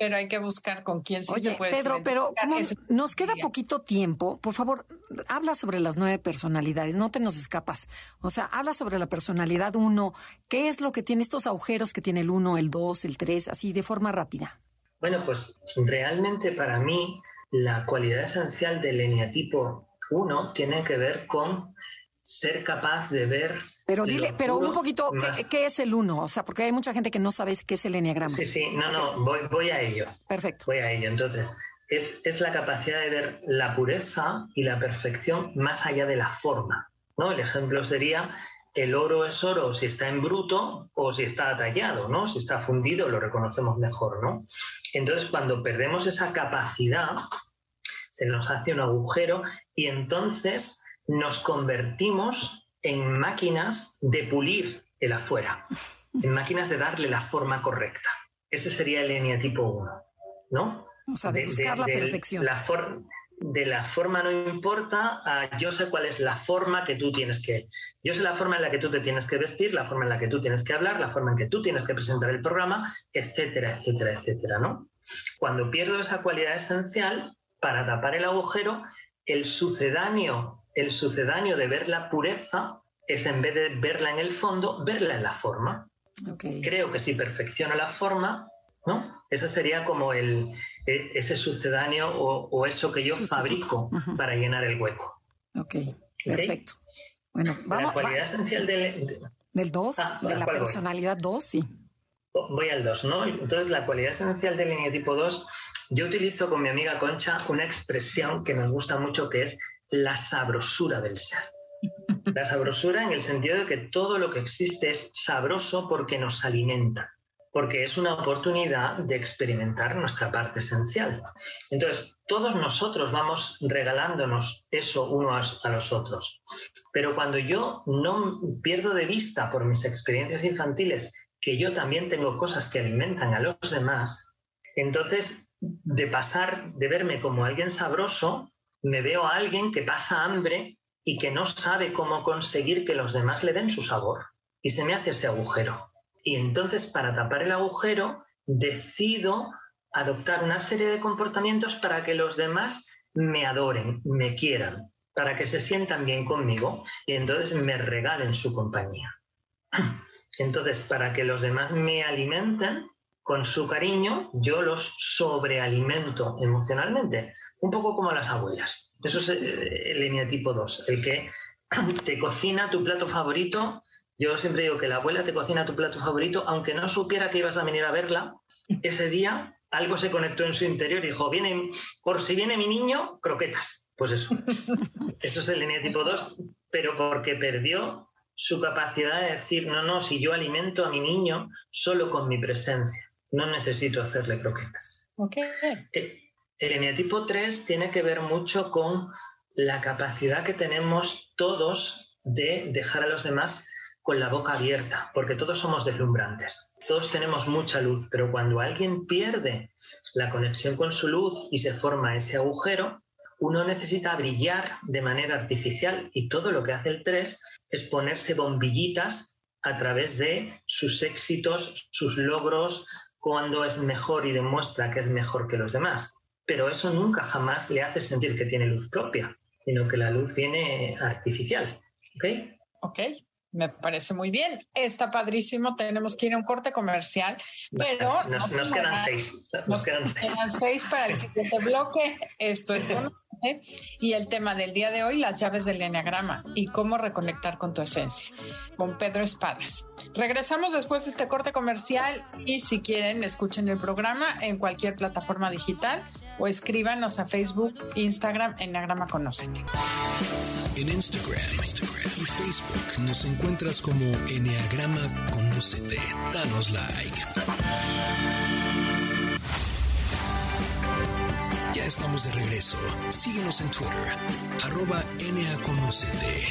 pero hay que buscar con quién sí Oye, se puede Pedro, pero como nos queda poquito tiempo, por favor, habla sobre las nueve personalidades, no te nos escapas. O sea, habla sobre la personalidad uno, qué es lo que tiene estos agujeros que tiene el uno, el dos, el tres, así de forma rápida. Bueno, pues realmente para mí la cualidad esencial del eneatipo 1 tiene que ver con ser capaz de ver pero dile, pero un poquito, ¿qué, es el uno? O sea, porque hay mucha gente que no sabe qué es el enneagrama. Sí, sí, no, no, voy, voy a ello. Perfecto. Voy a ello. Entonces, es, es, la capacidad de ver la pureza y la perfección más allá de la forma. ¿no? El ejemplo sería, el oro es oro si está en bruto o si está tallado, ¿no? Si está fundido lo reconocemos mejor, ¿no? Entonces, cuando perdemos esa capacidad, se nos hace un agujero y entonces nos convertimos en máquinas de pulir el afuera, *laughs* en máquinas de darle la forma correcta. Ese sería el eneatipo 1, ¿no? O sea, de, buscar la perfección. La de la forma no importa yo sé cuál es la forma que tú tienes que... Yo sé la forma en la que tú te tienes que vestir, la forma en la que tú tienes que hablar, la forma en que tú tienes que presentar el programa, etcétera, etcétera, etcétera, ¿no? Cuando pierdo esa cualidad esencial, para tapar el agujero, el sucedáneo el sucedáneo de ver la pureza es en vez de verla en el fondo, verla en la forma. Creo que si perfecciona la forma, ¿no? Ese sería como el, e, ese sucedáneo o, eso que yo fabrico para llenar el hueco. Ok, perfecto. Bueno, vamos. La cualidad esencial del... Del 2, ah, de la personalidad 2, sí. Voy al 2, ¿no? Entonces, la cualidad esencial del tipo 2, yo utilizo con mi amiga Concha una expresión que nos gusta mucho que es la sabrosura del ser. *laughs* La sabrosura en el sentido de que todo lo que existe es sabroso porque nos alimenta. porque es una oportunidad de experimentar nuestra parte esencial. Entonces, todos nosotros vamos regalándonos eso uno a los otros. Pero cuando yo no pierdo de vista por mis experiencias infantiles que yo también tengo cosas que alimentan a los demás, entonces de pasar, de verme como alguien sabroso, me veo a alguien que pasa hambre y que no sabe cómo conseguir que los demás le den su sabor. Y se me hace ese agujero. Y entonces, para tapar el agujero, decido adoptar una serie de comportamientos para que los demás me adoren, me quieran, para que se sientan bien conmigo y entonces me regalen su compañía. *clears throat* Entonces, para que los demás me alimenten con su cariño, yo los sobrealimento emocionalmente, un poco como las abuelas. Eso es eh, el eneatipo 2, el que *clears throat* te cocina tu plato favorito yo siempre digo que la abuela te cocina tu plato favorito, aunque no supiera que ibas a venir a verla, ese día algo se conectó en su interior y dijo, viene, por si viene mi niño, croquetas. Pues eso. *laughs* Eso es el línea tipo 2, pero porque perdió su capacidad de decir, no, no, si yo alimento a mi niño solo con mi presencia, no necesito hacerle croquetas. Okay. Eh, el eneatipo 3 tiene que ver mucho con la capacidad que tenemos todos de dejar a los demás con la boca abierta, porque todos somos deslumbrantes, todos tenemos mucha luz, pero cuando alguien pierde la conexión con su luz y se forma ese agujero, uno necesita brillar de manera artificial y todo lo que hace el 3 es ponerse bombillitas a través de sus éxitos, sus logros, cuando es mejor y demuestra que es mejor que los demás. Pero eso nunca jamás le hace sentir que tiene luz propia, sino que la luz viene artificial. ¿Ok? Ok, me parece muy bien. Está padrísimo. Tenemos que ir a un corte comercial, pero nos, quedan seis. Nos, quedan, seis. para el siguiente bloque. Esto es Conocete. *laughs* Y el tema del día de hoy, las llaves del enneagrama y cómo reconectar con tu esencia, con Pedro Espadas. Regresamos después de este corte comercial y si quieren, escuchen el programa en cualquier plataforma digital o escríbanos a Facebook, Instagram, Enneagrama Conocete. En Instagram, y Facebook nos encuentras como Enneagrama Conocete. Danos like. Ya estamos de regreso. Síguenos en Twitter, arroba Conocete.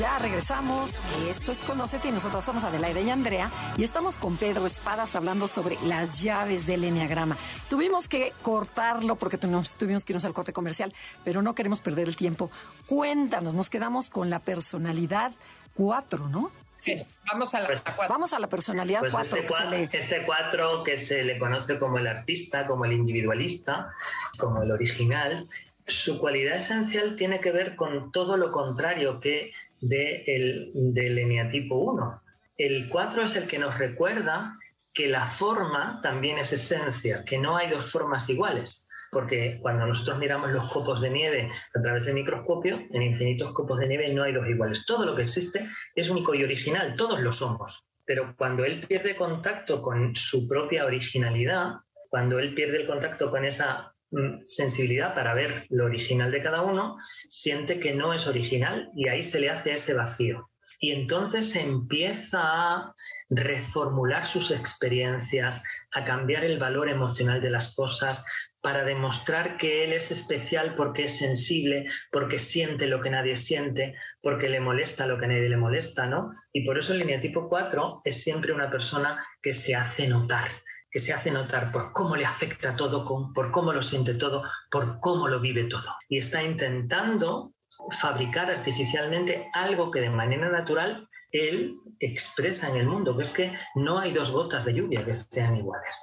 Ya regresamos. Esto es Conocete y nosotros somos Adelaida y Andrea y estamos con Pedro Espadas hablando sobre las llaves del Enneagrama. Tuvimos que cortarlo porque tuvimos, tuvimos que irnos al corte comercial, pero no queremos perder el tiempo. Cuéntanos, nos quedamos con la personalidad 4, ¿no? Sí, vamos a la pues, Vamos a la personalidad 4. Pues este 4 este que se le conoce como el artista, como el individualista, como el original, su cualidad esencial tiene que ver con todo lo contrario que el, del eneatipo 1. El 4 es el que nos recuerda que la forma también es esencia, que no hay dos formas iguales, porque cuando nosotros miramos los copos de nieve a través del microscopio, en infinitos copos de nieve no hay dos iguales. Todo lo que existe es único y original, todos lo somos. Pero cuando él pierde contacto con su propia originalidad, cuando él pierde el contacto con esa sensibilidad para ver lo original de cada uno, siente que no es original y ahí se le hace ese vacío. Y entonces empieza a reformular sus experiencias, a cambiar el valor emocional de las cosas, para demostrar que él es especial porque es sensible, porque siente lo que nadie siente, porque le molesta lo que nadie le molesta, ¿no? Y por eso el lineatipo 4 es siempre una persona que se hace notar, que se hace notar por cómo le afecta todo, por cómo lo siente todo, por cómo lo vive todo. Y está intentando fabricar artificialmente algo que de manera natural él expresa en el mundo, que es que no hay dos gotas de lluvia que sean iguales.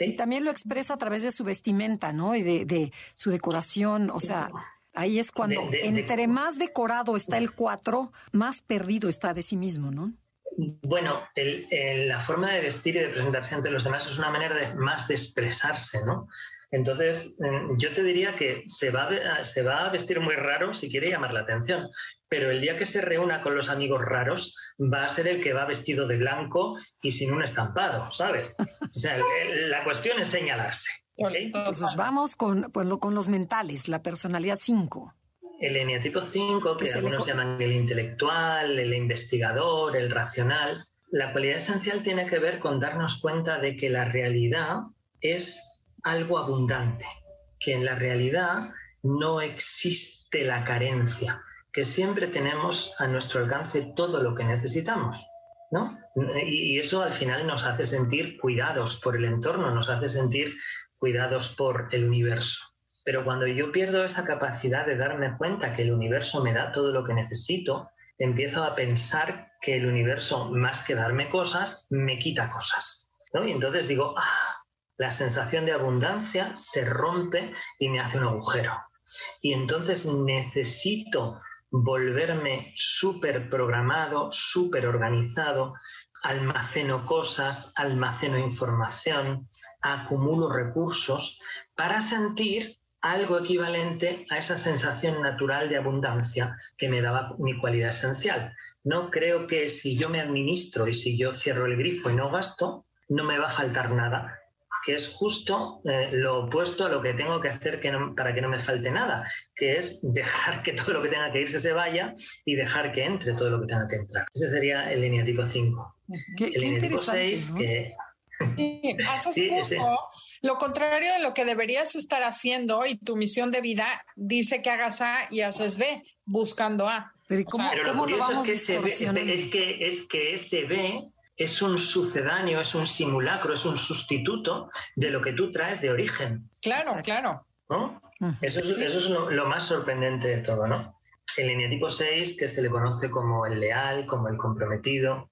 Y también lo expresa a través de su vestimenta, ¿no? Y de, su decoración, o sea, ahí es cuando entre más decorado está el cuatro, más perdido está de sí mismo, ¿no? Bueno, la forma de vestir y de presentarse ante los demás es una manera de, más de expresarse, ¿no? Entonces, mm, yo te diría que se va, a, se va a vestir muy raro si quiere llamar la atención, pero el día que se reúna con los amigos raros va a ser el que va vestido de blanco y sin un estampado, ¿sabes? O sea, la cuestión es señalarse. Entonces vamos con, con los mentales, la personalidad 5 el eneatipo 5, que algunos llaman el intelectual, el investigador, el racional, La cualidad esencial tiene que ver con darnos cuenta de que la realidad es algo abundante, que en la realidad no existe la carencia, que siempre tenemos a nuestro alcance todo lo que necesitamos. ¿no? Y eso al final nos hace sentir cuidados por el entorno, nos hace sentir cuidados por el universo. Pero cuando yo pierdo esa capacidad de darme cuenta que el universo me da todo lo que necesito, empiezo a pensar que el universo, más que darme cosas, me quita cosas. Y entonces digo, ah, la sensación de abundancia se rompe y me hace un agujero. Y entonces necesito volverme súper programado, súper organizado, almaceno cosas, almaceno información, acumulo recursos para sentir algo equivalente a esa sensación natural de abundancia que me daba mi cualidad esencial. No creo que si yo me administro y si yo cierro el grifo y no gasto, no me va a faltar nada que es justo eh, lo opuesto a lo que tengo que hacer para que no me falte nada, que es dejar que todo lo que tenga que irse se vaya y dejar que entre todo lo que tenga que entrar. Ese sería el lineatipo 5. el lineatipo 6, que... haces lo contrario de lo que deberías estar haciendo y tu misión de vida dice que hagas A y haces B, buscando A. Pero, ¿cómo, lo, vamos es que, es que, es que ese B es un sucedáneo, es un simulacro, es un sustituto de lo que tú traes de origen. Claro, claro. Eso es, lo, más sorprendente de todo, ¿no? El lineatipo 6, que se le conoce como el leal, como el comprometido.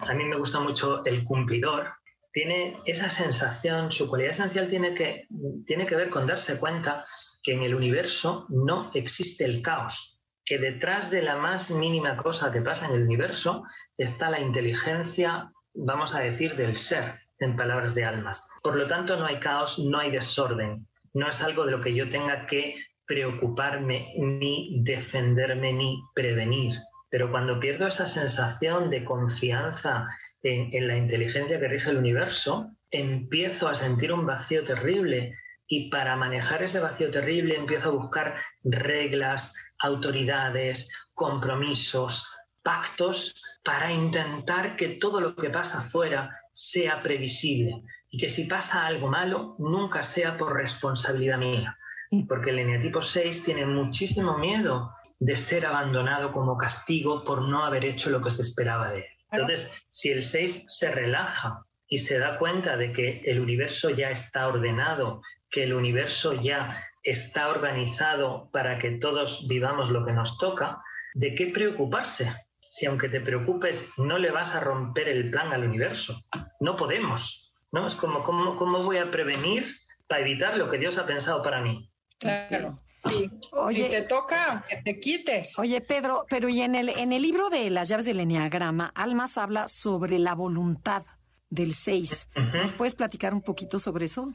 A mí me gusta mucho el cumplidor. Tiene esa sensación, su cualidad esencial tiene que, tiene que ver con darse cuenta que en el universo no existe el caos que detrás de la más mínima cosa que pasa en el universo está la inteligencia, vamos a decir, del ser, en palabras de almas. Por lo tanto, no hay caos, no hay desorden. No es algo de lo que yo tenga que preocuparme, ni defenderme, ni prevenir. Pero cuando pierdo esa sensación de confianza en, en la inteligencia que rige el universo, empiezo a sentir un vacío terrible y para manejar ese vacío terrible empiezo a buscar reglas, autoridades, compromisos, pactos para intentar que todo lo que pasa afuera sea previsible y que si pasa algo malo nunca sea por responsabilidad mía. Porque el eneatipo 6 tiene muchísimo miedo de ser abandonado como castigo por no haber hecho lo que se esperaba de él. Entonces, si el 6 se relaja y se da cuenta de que el universo ya está ordenado, que el universo ya está organizado para que todos vivamos lo que nos toca, ¿de qué preocuparse? Si aunque te preocupes no le vas a romper el plan al universo. No podemos. ¿no? Es como, ¿cómo, voy a prevenir para evitar lo que Dios ha pensado para mí? Claro. Oye, si te toca, que te quites. Oye, Pedro, pero y en el, en el libro de las llaves del Enneagrama, Almas habla sobre la voluntad del 6. ¿Nos puedes platicar un poquito sobre eso?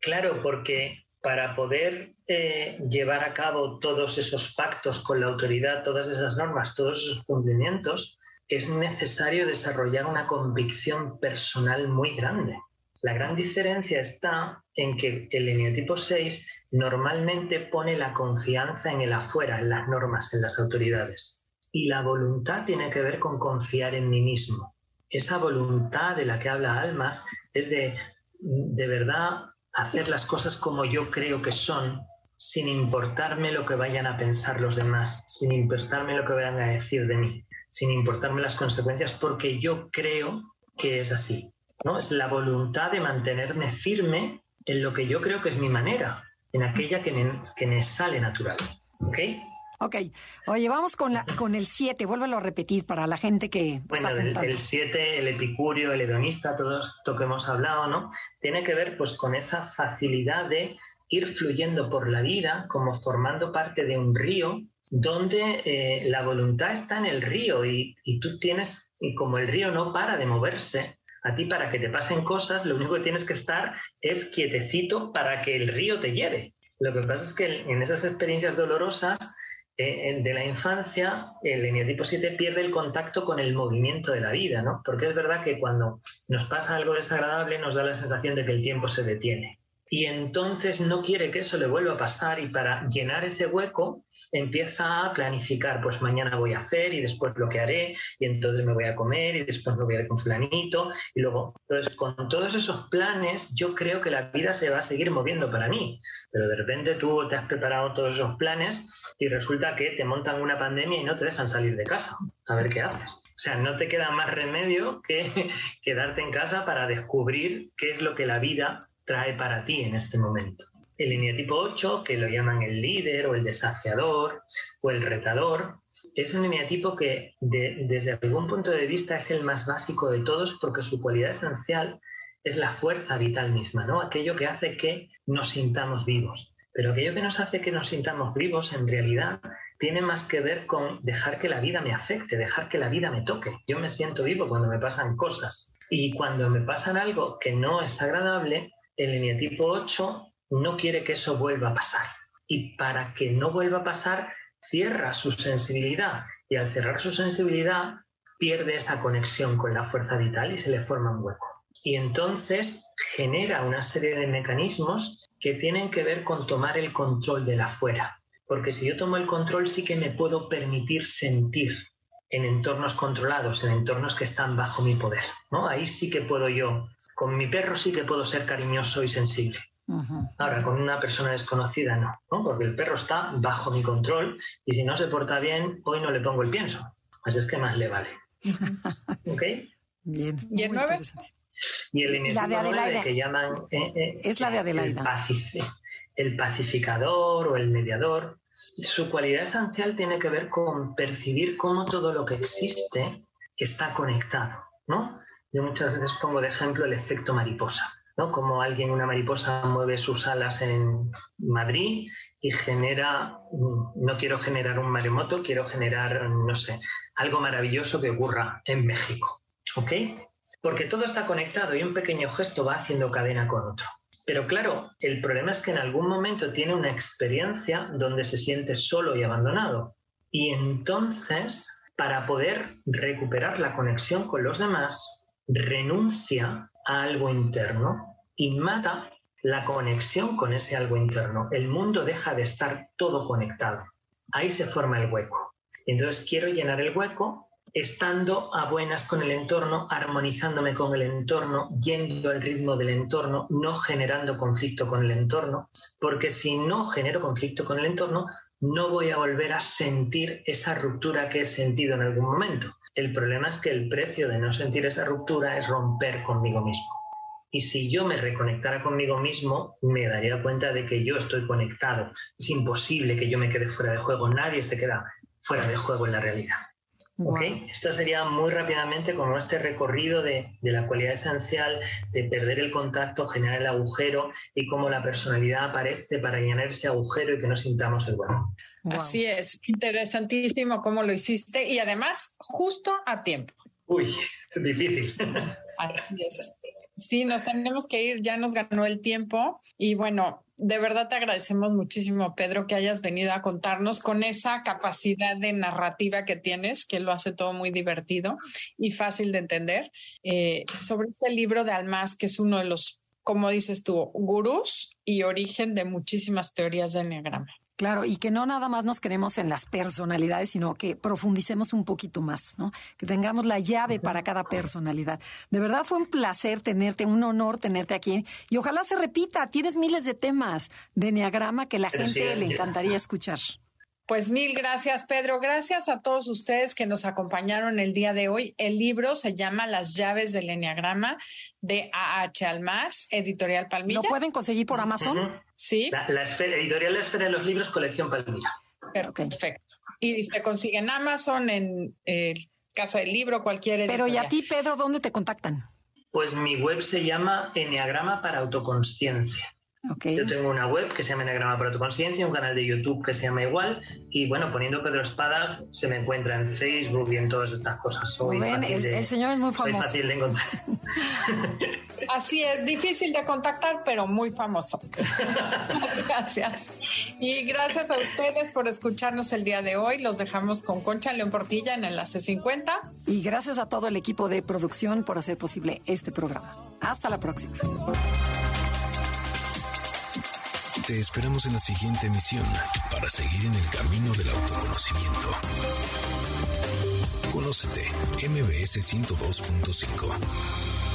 Claro, porque para poder eh, llevar a cabo todos esos pactos con la autoridad, todas esas normas, todos esos cumplimientos, es necesario desarrollar una convicción personal muy grande. La gran diferencia está en que el eneatipo 6 normalmente pone la confianza en el afuera, en las normas, en las autoridades. Y la voluntad tiene que ver con confiar en mí mismo. Esa voluntad de la que habla Almas es de de verdad hacer las cosas como yo creo que son, sin importarme lo que vayan a pensar los demás, sin importarme lo que vayan a decir de mí, sin importarme las consecuencias, porque yo creo que es así. ¿No? Es la voluntad de mantenerme firme en lo que yo creo que es mi manera, en aquella que me, que me sale natural. ¿Ok? Ok. Oye, vamos con, la, con el 7. Vuélvelo a repetir para la gente que. Bueno, el 7, el, epicurio, el hedonista, todo esto que hemos hablado, ¿no? Tiene que ver pues con esa facilidad de ir fluyendo por la vida como formando parte de un río donde eh, la voluntad está en el río y, y tú tienes, y como el río no para de moverse, a ti para que te pasen cosas, lo único que tienes que estar es quietecito para que el río te lleve. Lo que pasa es que en esas experiencias dolorosas eh, de la infancia, el eneatipo 7 pierde el contacto con el movimiento de la vida, ¿no? Porque es verdad que cuando nos pasa algo desagradable nos da la sensación de que el tiempo se detiene. Y entonces no quiere que eso le vuelva a pasar y para llenar ese hueco empieza a planificar, pues mañana voy a hacer y después lo que haré y entonces me voy a comer y después me voy a ir con fulanito y luego, entonces con todos esos planes yo creo que la vida se va a seguir moviendo para mí, pero de repente tú te has preparado todos esos planes y resulta que te montan una pandemia y no te dejan salir de casa, a ver qué haces. O sea, no te queda más remedio que *laughs* quedarte en casa para descubrir qué es lo que la vida trae para ti en este momento. El lineatipo 8, que lo llaman el líder o el desafiador o el retador, es un lineatipo que desde algún punto de vista es el más básico de todos porque su cualidad esencial es la fuerza vital misma, ¿no? Aquello que hace que nos sintamos vivos. Pero aquello que nos hace que nos sintamos vivos en realidad tiene más que ver con dejar que la vida me afecte, dejar que la vida me toque. Yo me siento vivo cuando me pasan cosas. Y cuando me pasan algo que no es agradable, el eneatipo 8 no quiere que eso vuelva a pasar. Y para que no vuelva a pasar, cierra su sensibilidad. Y al cerrar su sensibilidad, pierde esa conexión con la fuerza vital y se le forma un hueco. Y entonces genera una serie de mecanismos que tienen que ver con tomar el control de la fuera porque si yo tomo el control sí que me puedo permitir sentir en entornos controlados, en entornos que están bajo mi poder, ¿no? Ahí sí que puedo yo, con mi perro sí que puedo ser cariñoso y sensible. Ahora, con una persona desconocida no, ¿no? Porque el perro está bajo mi control y si no se porta bien, hoy no le pongo el pienso. Así es que más le vale. *laughs* ¿Ok? Bien. ¿Y el 9? Y el la de Adelaida. que llaman... Eh, eh, es la de Adelaida el pacificador o el mediador. Su cualidad esencial tiene que ver con percibir cómo todo lo que existe está conectado, ¿no? Yo muchas veces pongo de ejemplo el efecto mariposa, ¿no? Como alguien, una mariposa mueve sus alas en Madrid y genera, mm, no quiero generar un maremoto, quiero generar, no sé, algo maravilloso que ocurra en México, ¿ok? Porque todo está conectado y un pequeño gesto va haciendo cadena con otro. Pero claro, el problema es que en algún momento tiene una experiencia donde se siente solo y abandonado. Y entonces, para poder recuperar la conexión con los demás, renuncia a algo interno y mata la conexión con ese algo interno. El mundo deja de estar todo conectado. Ahí se forma el hueco. Entonces quiero llenar el hueco estando a buenas con el entorno, armonizándome con el entorno, yendo al ritmo del entorno, no generando conflicto con el entorno, porque si no genero conflicto con el entorno, no voy a volver a sentir esa ruptura que he sentido en algún momento. El problema es que el precio de no sentir esa ruptura es romper conmigo mismo. Y si yo me reconectara conmigo mismo, me daría cuenta de que yo estoy conectado. Es imposible que yo me quede fuera de juego. Nadie se queda fuera de juego en la realidad. Esto sería muy rápidamente como este recorrido de, la cualidad esencial de perder el contacto, generar el agujero y cómo la personalidad aparece para llenar ese agujero y que no sintamos el bueno. Así es, interesantísimo cómo lo hiciste y además justo a tiempo. Uy, *laughs* difícil. Así es. Sí, nos tenemos que ir, ya nos ganó el tiempo y bueno, de verdad te agradecemos muchísimo, Pedro, que hayas venido a contarnos con esa capacidad de narrativa que tienes, que lo hace todo muy divertido y fácil de entender, eh, sobre este libro de Almas, que es uno de los, como dices tú, gurús y origen de muchísimas teorías de Enneagrama. Claro, y que no nada más nos queremos en las personalidades, sino que profundicemos un poquito más, ¿no? Que tengamos la llave para cada personalidad. De verdad fue un placer tenerte, un honor tenerte aquí. Y ojalá se repita, tienes miles de temas de Enneagrama que la gente le encantaría escuchar. Pues mil gracias, Pedro. Gracias a todos ustedes que nos acompañaron el día de hoy. El libro se llama Las llaves del Enneagrama de A.H. Almas, editorial Palmira. ¿Lo pueden conseguir por Amazon? Sí. La, editorial La Esfera de los Libros, colección Palmira. Perfecto. Y se consigue en Amazon, en eh, Casa del Libro, cualquier editorial. Pero ¿y a ti, Pedro, dónde te contactan? Pues mi web se llama Enneagrama para Autoconsciencia. Yo tengo una web que se llama Enagrama para tu conciencia, un canal de YouTube que se llama igual, y bueno, poniendo Pedro Espadas se me encuentra en Facebook y en todas estas cosas. Soy ven, el, señor es muy famoso. fácil de encontrar. *laughs* *laughs* Así es, difícil de contactar, pero muy famoso. *laughs* gracias. Y gracias a ustedes por escucharnos el día de hoy. Los dejamos con Concha León Portilla en Enlace 50. Y gracias a todo el equipo de producción por hacer posible este programa. Hasta la próxima. Te esperamos en la siguiente emisión para seguir en el camino del autoconocimiento. Conócete, MBS 102.5.